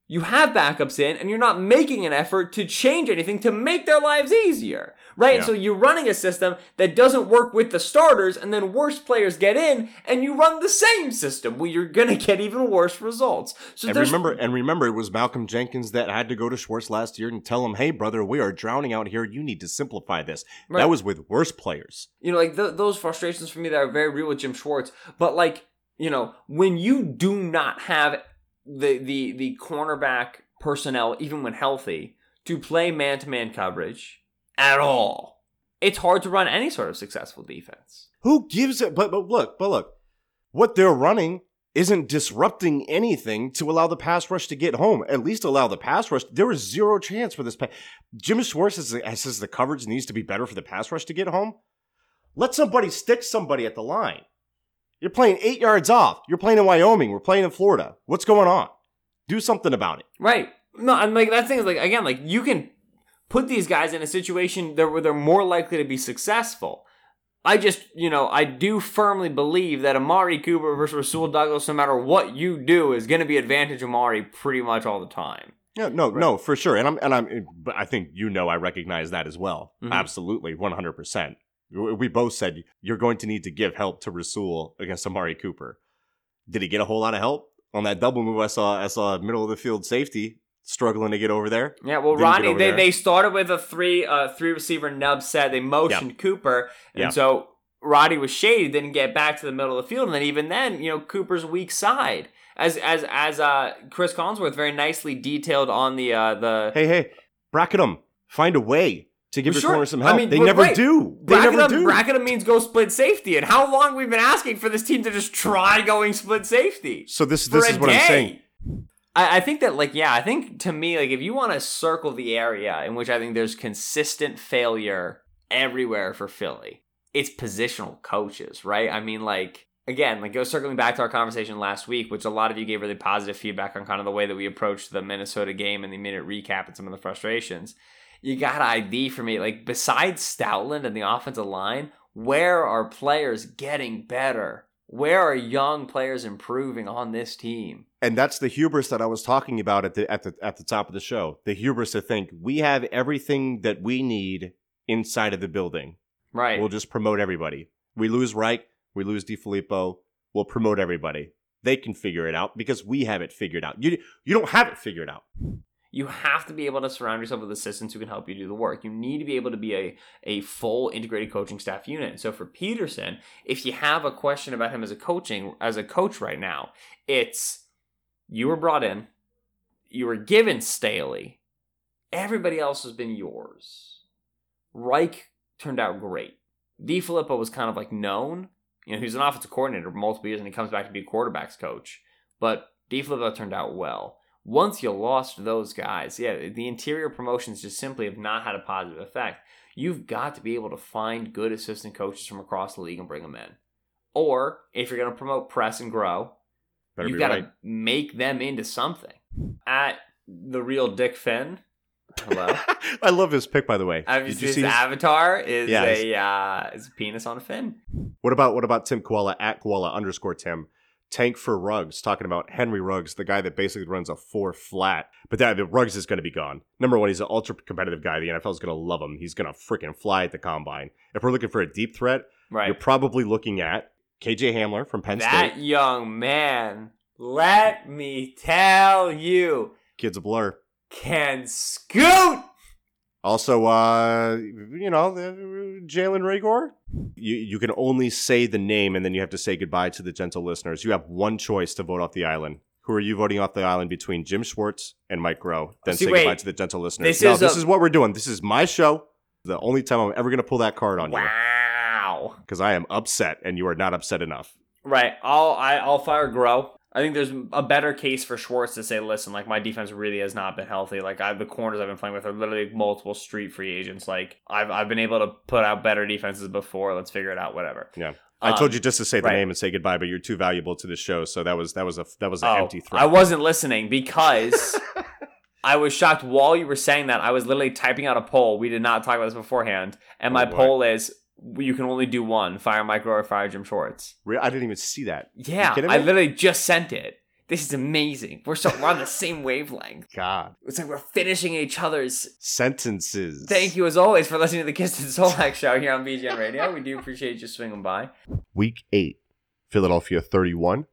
you have backups in and you're not making an effort to change anything to make their lives easier. Right? Yeah. So you're running a system that doesn't work with the starters and then worse players get in and you run the same system where you're going <laughs> to get even worse results. So And remember, and remember, it was Malcolm Jenkins that had to go to Schwartz last year and tell him, "Hey, brother, we are drowning out here. You need to simplify this." Right. That was with worse players. you know, like th- those frustrations for me that are very real with Jim Schwartz. But like, you know, when you do not have the the the cornerback personnel, even when healthy, to play man to man coverage at all, it's hard to run any sort of successful defense. Who gives it? But but look, but look, what they're running isn't disrupting anything to allow the pass rush to get home. At least allow the pass rush. There is zero chance for this. Pa- Jim Schwartz says, says the coverage needs to be better for the pass rush to get home. Let somebody stick somebody at the line. You're playing eight yards off. You're playing in Wyoming. We're playing in Florida. What's going on? Do something about it. Right. No, and like that thing is like again, like you can put these guys in a situation that where they're more likely to be successful. I just, you know, I do firmly believe that Amari Cooper versus Rasul Douglas, no matter what you do, is going to be advantage Amari pretty much all the time. Yeah, no, no, for sure. And I'm and I'm but I think you know I recognize that as well. Mhm. Absolutely, 100%. We we both said you're going to need to give help to Rasul against Amari Cooper. Did he get a whole lot of help on that double move? I saw I saw middle of the field safety struggling to get over there. Yeah, well, Didn't Ronnie, they, there. they started with a three uh, three receiver nub set. They motioned Cooper, and Yeah. so Roddy was shady, didn't get back to the middle of the field, and then even then, you know, Cooper's weak side, as as as uh, Chris Collinsworth very nicely detailed on the uh, the Hey, hey, bracket them. Find a way to give Well, your sure. corner some I help. mean, they never wait, do. They bracket never do. bracket means go split safety, and how long we've been asking for this team to just try going split safety? so this this is what I'm saying. I, I think that, like, yeah, I think to me, like, if you want to circle the area in which I think there's consistent failure everywhere for Philly, it's positional coaches, right? I mean, like, again, like, go circling back to our conversation last week, which a lot of you gave really positive feedback on kind of the way that we approached the Minnesota game and the minute recap and some of the frustrations. You got ID for me, like, besides Stoutland and the offensive line, where are players getting better? Where are young players improving on this team? And that's the hubris that I was talking about at the at the at the top of the show. The hubris to think we have everything that we need inside of the building. Right. We'll just promote everybody. We lose Reich, we lose DeFilippo, we'll promote everybody. They can figure it out because we have it figured out. You you don't have it figured out. You have to be able to surround yourself with assistants who can help you do the work. You need to be able to be a, a full integrated coaching staff unit. So for Pederson, if you have a question about him as a coaching as a coach right now, it's you were brought in, you were given Staley, everybody else has been yours. Reich turned out great. DeFilippo was kind of like known. You know, he was an offensive coordinator multiple years and he comes back to be a quarterbacks coach. But DeFilippo turned out well once you lost those guys, yeah, the interior promotions just simply have not had a positive effect. You've got to be able to find good assistant coaches from across the league and bring them in. Or if you're going to promote press and grow, Better you've got right. to make them into something. At the real Dick Finn, hello. <laughs> I love his pick, by the way. Did seen you see his avatar is Yeah, a uh, is a penis on a fin. What about what about Tim Koala at Koala underscore Tim? Tank for Ruggs talking about Henry Ruggs, the guy that basically runs a four flat. But that the Ruggs is going to be gone. Number one, he's an ultra competitive guy. The NFL is going to love him. He's going to freaking fly at the combine. If we're looking for a deep threat, Right. you're probably looking at KJ Hamler from Penn that State. That young man, let me tell you, Kid's a blur. can scoot. Also, uh, you know, Jalen Reagor. You you can only say the name, and then you have to say goodbye to the gentle listeners. You have one choice to vote off the island. Who are you voting off the island between Jim Schwartz and Mike Groh? Then See, say wait. goodbye to the gentle listeners. This no, is this a- is what we're doing. This is my show. The only time I'm ever going to pull that card on you Wow. because I am upset, and you are not upset enough. Right. I'll I, I'll fire Groh. I think there's a better case for Schwartz to say, listen, like my defense really has not been healthy. Like I, the corners I've been playing with are literally multiple street free agents. Like I've I've been able to put out better defenses before. Let's figure it out. Whatever. Yeah. I Um, told you just to say the right. name and say goodbye, but you're too valuable to the show, so that was that was a that was an Oh, empty threat. I wasn't listening because <laughs> I was shocked while you were saying that. I was literally typing out a poll. We did not talk about this beforehand, and my Oh, boy. poll is you can only do one: fire Mike Groh or fire Jim Schwartz I didn't even see that. Yeah, I literally just sent it. This is amazing. We're so we're on the same wavelength. God, It's like we're finishing each other's. sentences. Thank you as always for listening to the Kist and Solak show here on BGN Radio. We do appreciate you swinging by. Week eight, Philadelphia 31,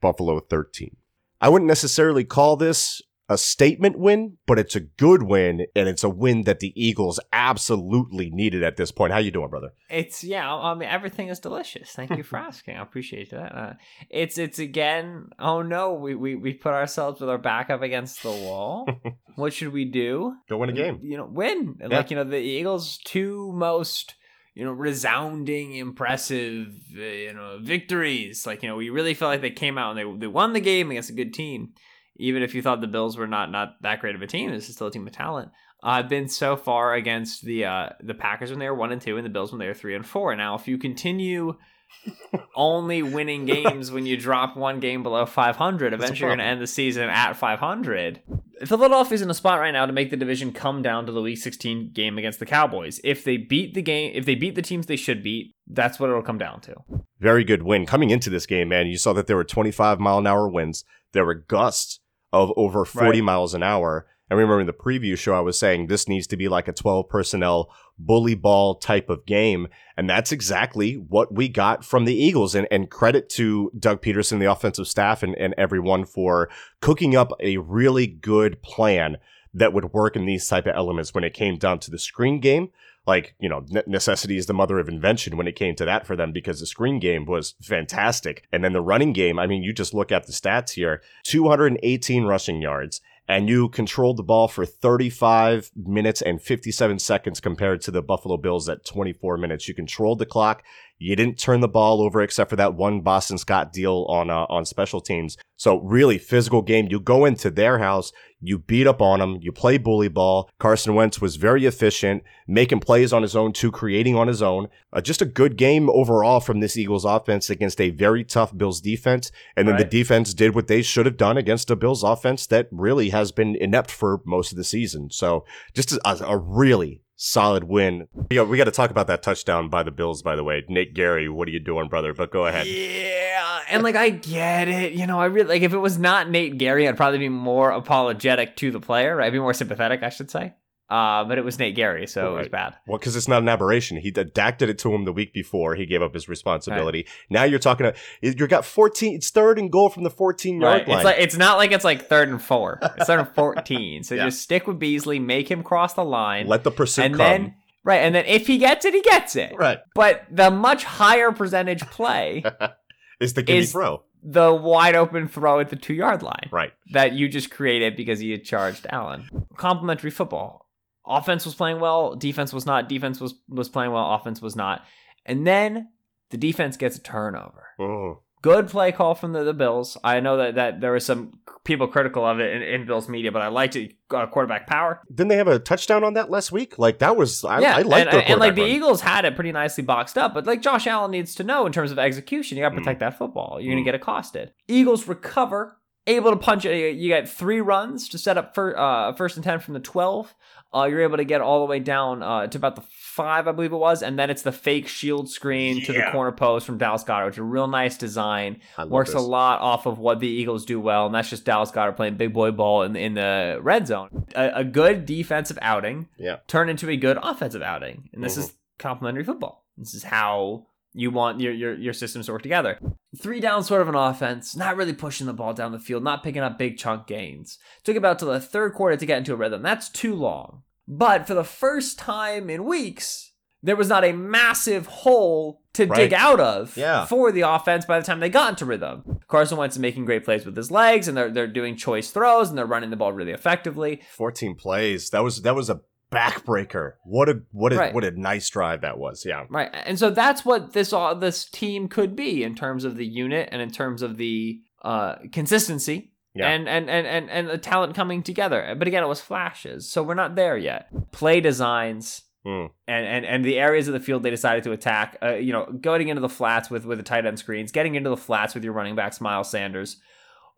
Buffalo 13. I wouldn't necessarily call this a statement win, but it's a good win, and it's a win that the Eagles absolutely needed at this point. How you doing, brother? It's yeah. I mean, everything is delicious. Thank you for <laughs> asking. I appreciate that. Uh, it's it's again. Oh no, we, we we put ourselves with our back up against the wall. <laughs> what should we do? Go win a game. You know, win. Yeah. Like you know, the Eagles' two most you know resounding, impressive uh, you know victories. Like you know, we really felt like they came out and they they won the game against a good team. Even if you thought the Bills were not not that great of a team, this is still a team of talent. I've been so far against the uh, the Packers when they were one and two, and the Bills when they were three and four. Now, if you continue <laughs> only winning games when you drop one game below 500, eventually you're going to end the season at 500. Philadelphia's in a spot right now to make the division come down to the Week 16 game against the Cowboys. If they beat the game, if they beat the teams they should beat, That's what it'll come down to. Very good win. Coming into this game, man, you saw that there were 25 mile an hour winds. There were gusts of over 40 Right. miles an hour. I remember in the preview show, I was saying this needs to be like a 12 personnel bully ball type of game. And that's exactly what we got from the Eagles. And, and credit to Doug Pederson, the offensive staff, and, and everyone for cooking up a really good plan that would work in these type of elements when it came down to the screen game like you know ne- necessity is the mother of invention when it came to that for them because the screen game was fantastic. And then the running game i mean you just look at the stats here 218 rushing yards and you controlled the ball for 35 minutes and 57 seconds compared to the buffalo bills at 24 minutes. You controlled the clock you didn't turn the ball over except for that one boston scott deal on uh, on special teams so really physical game you go into their house you beat up on them. You play bully ball. Carson Wentz was very efficient, making plays on his own too, creating on his own. Uh, just a good game overall from this Eagles offense against a very tough Bills defense. And then the defense did what they should have done against a Bills offense that really has been inept for most of the season. So just a, a really solid win. Yeah, we got to talk about that touchdown by the Bills, by the way. Nate Gerry, what are you doing, brother? But go ahead. Yeah, and like I get it. You know, I really like if it was not Nate Gerry, I'd probably be more apologetic to the player. Right? I'd be more sympathetic, I should say. Uh, but it was Nate Gerry, so it was bad. Well, because it's not an aberration. He Dak did it to him the week before. He gave up his responsibility. Now you're talking. about You got 14. It's third and goal from the 14 yard Right. line. It's like it's not like it's like third and four. It's third and <laughs> fourteen. So Yeah. just stick with Beasley, make him cross the line, Let the pursuit and come. then right, and then if he gets it, he gets it. right. But the much higher percentage play, <laughs> Is the gimme Is- throw. the wide open throw at the two yard line. Right. that you just created because he had charged Allen. Complementary football. Offense was playing well, defense was not. Defense was was playing well, offense was not. And then the defense gets a turnover. Oh. Good play call from the, the Bills. I know that, that there was some people critical of it in, in Bills media, but I liked it. Uh, quarterback power. Didn't they have a touchdown on that last week? Like that was. I, yeah, I liked and, and, like the run. Eagles had it pretty nicely boxed up, but like Josh Allen needs to know in terms of execution, you got to protect that football. You're Mm. gonna get accosted. Eagles recover, able to punch it. You get three runs to set up for uh, first and ten from the twelve. Uh, you're able to get all the way down uh, to about the five, I believe it was, and then it's the fake shield screen to the corner post from Dallas Goedert, which is a real nice design. I love Works a lot off of what the Eagles do well, and that's just Dallas Goedert playing big boy ball in, in the red zone. A, a good defensive outing Yeah. turn into a good offensive outing. And this Mhm. is complementary football. This is how you want your, your your systems to work together. Three down sort of an offense, not really pushing the ball down the field, not picking up big chunk gains. Took about till the third quarter to get into a rhythm. That's too long. But for the first time in weeks, there was not a massive hole to Right. dig out of Yeah. for the offense by the time they got into rhythm. Carson Wentz is making great plays with his legs, and they're they're doing choice throws, and they're running the ball really effectively. 14 plays. That was that was a backbreaker. What a what a Right. what a nice drive that was. Yeah. Right, and so that's what this all this team could be in terms of the unit and in terms of the uh, consistency Yeah. and, and and and and the talent coming together. But again, it was flashes, so we're not there yet. Play designs Hmm. and and and the areas of the field they decided to attack. Uh, you know, going into the flats with with the tight end screens, getting into the flats with your running backs, Miles Sanders.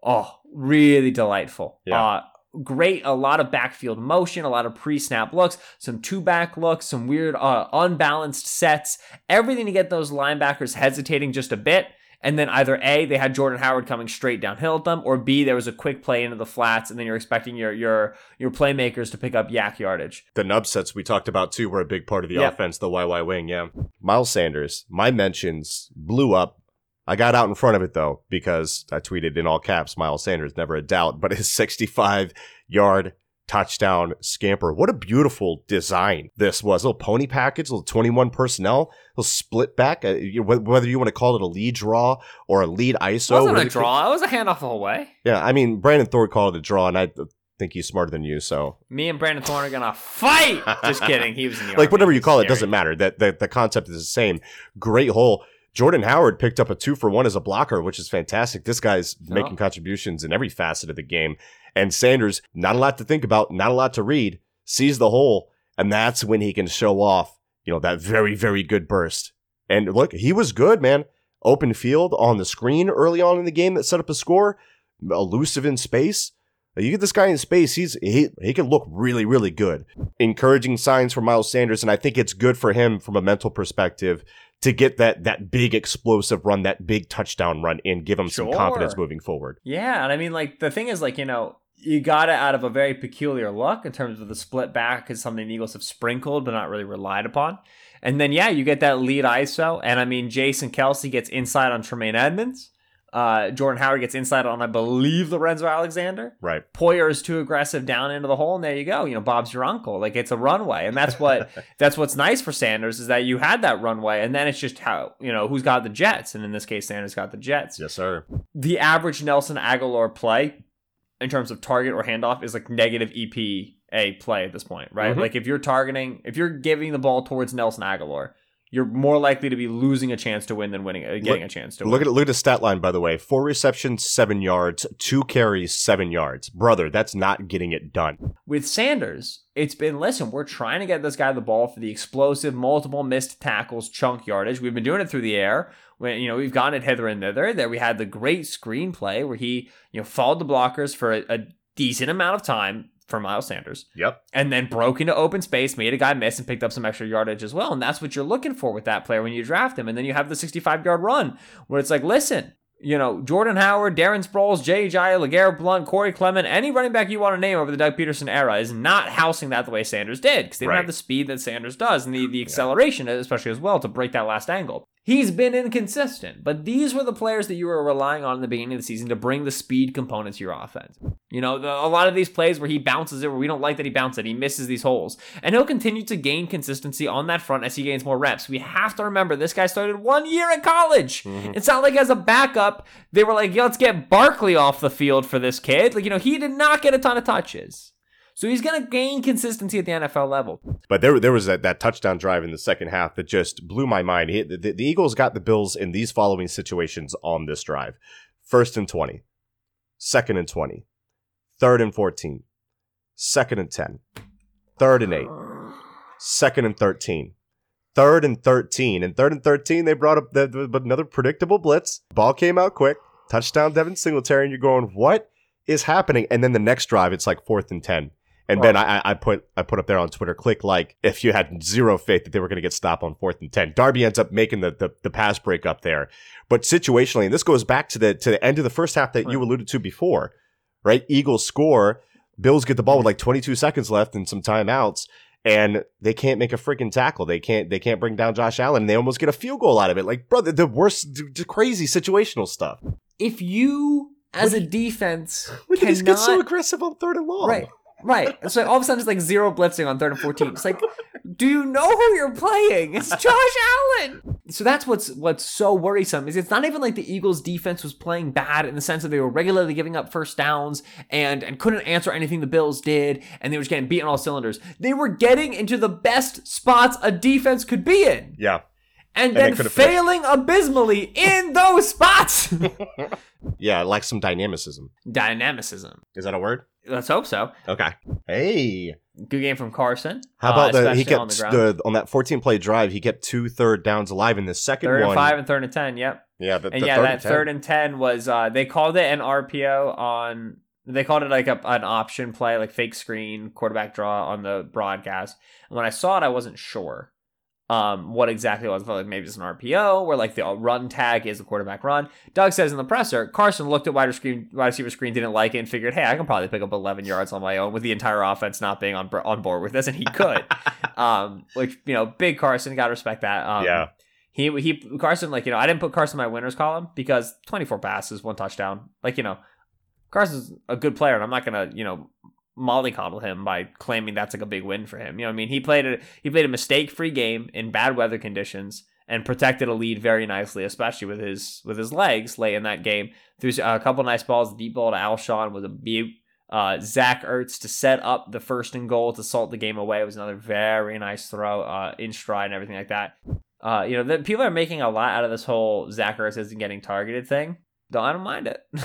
Oh, really delightful. Yeah. Uh, great. A lot of backfield motion, a lot of pre-snap looks, some two-back looks, some weird uh, unbalanced sets. Everything to get those linebackers hesitating just a bit. And then either A, they had Jordan Howard coming straight downhill at them, or B, there was a quick play into the flats, and then you're expecting your your your playmakers to pick up YAC yardage. The nub sets we talked about too were a big part of the Yep. offense, the YY wing, yeah. Miles Sanders, my mentions blew up. I got out in front of it though, because I tweeted in all caps, Miles Sanders, never a doubt, but his <laughs> 65 yard touchdown scamper. What a beautiful design this was. A little pony package, little 21 personnel, little split back, uh, you- whether you want to call it a lead draw or a lead ISO. it wasn't a draw. It was a handoff the whole way. Yeah, I mean, Brandon Thorn called it a draw, and I think he's smarter than you, so Me and Brandon Thorn are gonna fight. Just kidding. He was in the <laughs> like Army. whatever you call it scary. doesn't matter that the, the concept is the same great hole jordan howard picked up a two for one as a blocker which is fantastic. This guy's Oh. making contributions in every facet of the game. And sanders not a lot to think about not a lot to read sees the hole and that's when he can show off you know that very very good burst. And look he was good man. Open field on the screen early on in the game that set up a score elusive in space. You get this guy in space he's he, he can look really really good. Encouraging signs for Miles Sanders, and I think it's good for him from a mental perspective to get that that big explosive run, that big touchdown run and give them some confidence moving forward. Yeah, and I mean, like the thing is, like you know, you got it out of a very peculiar luck in terms of the split back is something the Eagles have sprinkled but not really relied upon. And then yeah, you get that lead ISO, and I mean, Jason Kelce gets inside on Tremaine Edmunds. Uh, Jordan Howard gets inside on, I believe, Lorenzo Alexander. Right. Poyer is too aggressive down into the hole, and there you go. You know, Bob's your uncle. Like it's a runway, and that's what <laughs> that's what's nice for Sanders is that you had that runway, and then it's just how you know who's got the Jets, and in this case, Sanders got the Jets Yes, sir. the average Nelson Agholor play in terms of target or handoff is like negative EPA play at this point, right? Mhm. Like if you're targeting, if you're giving the ball towards Nelson Agholor, you're more likely to be losing a chance to win than winning, getting Look- a chance to Look win. at look at the stat line by the way. Four receptions, seven yards, two carries, seven yards. Brother, that's not getting it done. With Sanders, it's been listen, we're trying to get this guy the ball for the explosive, multiple missed tackles, chunk yardage. We've been doing it through the air. When you know we've gotten it hither and thither. There we had the great screenplay where he you know followed the blockers for a, a decent amount of time for Miles Sanders. Yep. and then broke into open space, made a guy miss, and picked up some extra yardage as well. And that's what you're looking for with that player when you draft him. And then you have the 65 yard run where it's like, listen, you know, Jordan Howard, Darren Sproles, Jay Ajayi, LeGarrette Blunt, Corey Clement, any running back you want to name over the Doug Pederson era is not housing that the way Sanders did because they don't have the speed that Sanders does and the, the acceleration, especially as well, to break that last angle. He's been inconsistent, but these were the players that you were relying on in the beginning of the season to bring the speed component to your offense. You know, the, a lot of these plays where he bounces it, where we don't like that he bounces it, he misses these holes. And he'll continue to gain consistency on that front as he gains more reps. We have to remember this guy started one year in college. Mm-hmm. It's not like as a backup, they were like, yeah, let's get Barkley off the field for this kid. Like, you know, he did not get a ton of touches. So he's going to gain consistency at the NFL level. But there, there was that, that touchdown drive in the second half that just blew my mind. He, the, the Eagles got the Bills in these following situations on this drive: first and twenty, second and twenty, third and fourteen, second and ten, third and eight, second and thirteen, third and thirteen, and third and thirteen they brought up the, the, another predictable blitz. Ball came out quick, touchdown Devin Singletary, and you're going, what is happening? And then the next drive, it's like fourth and ten. And then I, I put I put up there on Twitter, click like if you had zero faith that they were going to get stopped on fourth and ten. Darby ends up making the, the the pass break up there, but situationally, and this goes back to the to the end of the first half that you alluded to before, right? Eagles score, Bills get the ball with mm-hmm. like 22 seconds left and some timeouts, and they can't make a freaking tackle. They can't they can't bring down Josh Allen. And they almost get a field goal out of it. Like, brother, the worst, d- crazy situational stuff. If you, as a defense, <laughs> he get so aggressive on third and long? Right. Right. So all of a sudden it's like zero blitzing on third and fourteen. It's like, do you know who you're playing? It's Josh Allen. So that's what's what's so worrisome is it's not even like the Eagles defense was playing bad in the sense that they were regularly giving up first downs and and couldn't answer anything the Bills did and they were just getting beat on all cylinders. They were getting into the best spots a defense could be in Yeah. And, they then failing abysmally in those spots. <laughs> Yeah, like some dynamicism. Dynamicism. Is that a word? Let's hope so. Okay. Hey. Good game from Carson. How about uh, the he especially on kept the the, on that 14 play drive, he kept two third downs alive in the second third one. and five and third and ten. Yep. Yeah, the, And the yeah, third that and third and ten was uh they called it an RPO on they called it like a, an option play, like fake screen, quarterback draw on the broadcast. And when I saw it, I wasn't sure um what exactly it was. Thought like maybe it's an RPO where like the run tag is the quarterback run. Doug says in the presser, Carson looked at wide receiver, wide receiver screen, didn't like it, and figured, hey, I can probably pick up 11 yards on my own with the entire offense not being on on board with this, and he <laughs> could. um, which you know, big Carson, gotta respect that. Um, Yeah. he he Carson like you know I didn't put Carson in my winners column because 24 passes, one touchdown. Like you know, Carson's a good player, and I'm not gonna you know mollycoddle him by claiming that's like a big win for him. You know, I mean, he played a he played a mistake free game in bad weather conditions and protected a lead very nicely, especially with his with his legs late in that game. Threw a couple nice balls. Deep ball to Alshon was a beaut. Uh, Zach Ertz to set up the first and goal to salt the game away it was another very nice throw uh, in stride and everything like that. Uh, you know, the, people are making a lot out of this whole Zach Ertz isn't getting targeted thing. Don't I don't mind it. <laughs>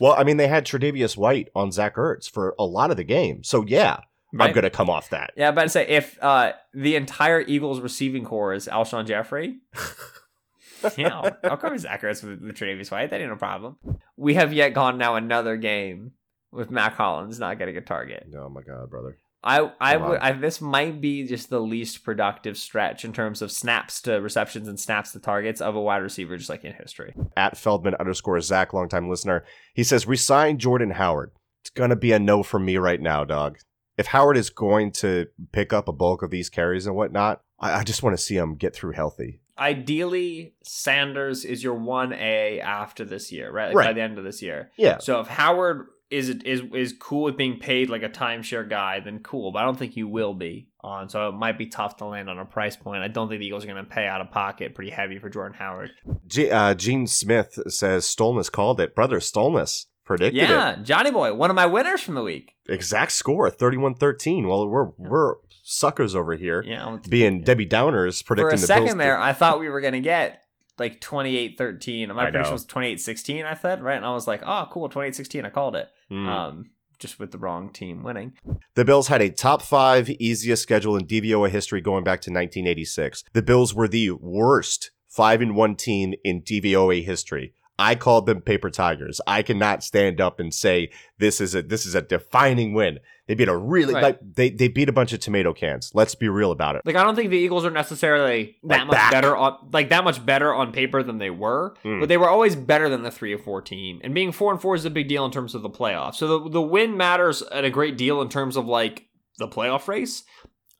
Well, I mean, they had Tre'Davious White on Zach Ertz for a lot of the game. So, yeah, I'm going to come off that. Yeah, but to say if uh, the entire Eagles receiving core is Alshon Jeffery, <laughs> know, I'll cover Zach Ertz with, with Tre'Davious White. That ain't no problem. We have yet gone now another game with Mack Hollins not getting a target. Oh, my God, brother. I I oh, would. I, this might be just the least productive stretch in terms of snaps to receptions and snaps to targets of a wide receiver just like in history. At Feldman underscore Zach, longtime listener, he says, resign Jordan Howard. It's going to be a no from me right now, dog. If Howard is going to pick up a bulk of these carries and whatnot, I, I just want to see him get through healthy. Ideally, Sanders is your one A after this year, right? Like Right. by the end of this year. Yeah. So if Howard is is is cool with being paid like a timeshare guy, then cool. But I don't think you will be on. So it might be tough to land on a price point. I don't think the Eagles are going to pay out of pocket pretty heavy for Jordan Howard. G- uh, Gene Smith says, Stolnis called it. Brother, Stolnis predicted it. yeah, Johnny Boy, one of my winners from the week. exact score 31-13 well we're we're suckers over here Yeah, being debbie downers for predicting a the second Bills there, I thought we were going to get like 28-13. My prediction was 28-16, I said, right? And I was like, oh, cool, 28-16. I called it. Hmm. Um, just with the wrong team winning. the bills had a top five easiest schedule in dvoa history going back to 1986 the bills were the worst five and one team in dvoa history i called them paper tigers i cannot stand up and say this is a this is a defining win they beat a really Right. like they, they beat a bunch of tomato cans let's be real about it Like I don't think the Eagles are necessarily that Like much back. better on like that much better on paper than they were, Mm. but they were always better than the three or four team. And being four and four is a big deal in terms of the playoffs. So the the win matters at a great deal in terms of like the playoff race.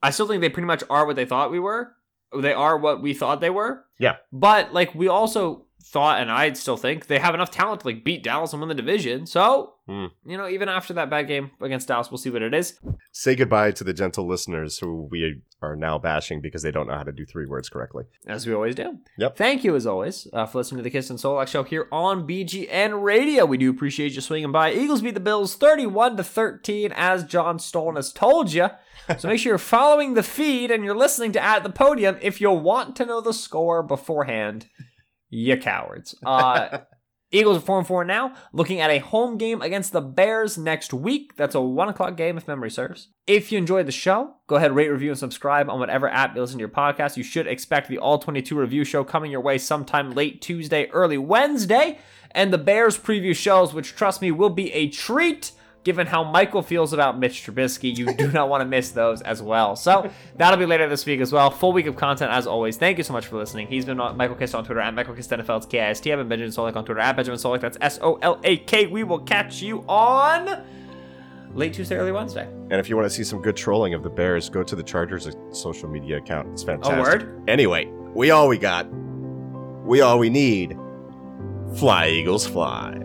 I still think they pretty much are what they thought we were. They are what we thought they were. Yeah. But like we also thought, and I still think they have enough talent to like beat Dallas and win the division. So Hmm. you know, even after that bad game against Dallas, we'll see what it is. say goodbye to the gentle listeners who we are now bashing because they don't know how to do three words correctly as we always do. Yep. Thank you, as always, uh, for listening to the Kist and Solak show here on BGN Radio. We do appreciate you swinging by. Eagles beat the Bills 31 to 13, as John Stolnis has told you. <laughs> So make sure you're following the feed and you're listening to At the Podium if you want to know the score beforehand. You cowards. Uh, <laughs> Eagles are 4 and 4 now, looking at a home game against the Bears next week. That's a 1 o'clock game if memory serves. If you enjoyed the show, go ahead, rate, review, and subscribe on whatever app you listen to your podcast. You should expect the All 22 review show coming your way sometime late Tuesday, early Wednesday. And the Bears preview shows, which trust me will be a treat. Given how Michael feels about Mitch Trubisky, you do not want to miss those as well. So that'll be later this week as well. Full week of content as always. Thank you so much for listening. He's been Michael Kist on Twitter at Michael Kist NFL. It's K-I-S-T. I've been Benjamin Solak on Twitter at Benjamin Solak. That's S-O-L-A-K. We will catch you on late Tuesday, early Wednesday. And if you want to see some good trolling of the Bears, go to the Chargers social media account. It's fantastic. A word? Anyway, we all we got. We all we need. Fly, Eagles, fly.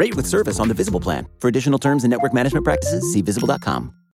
Rate with service on the Visible plan. For additional terms and network management practices, see visible.com.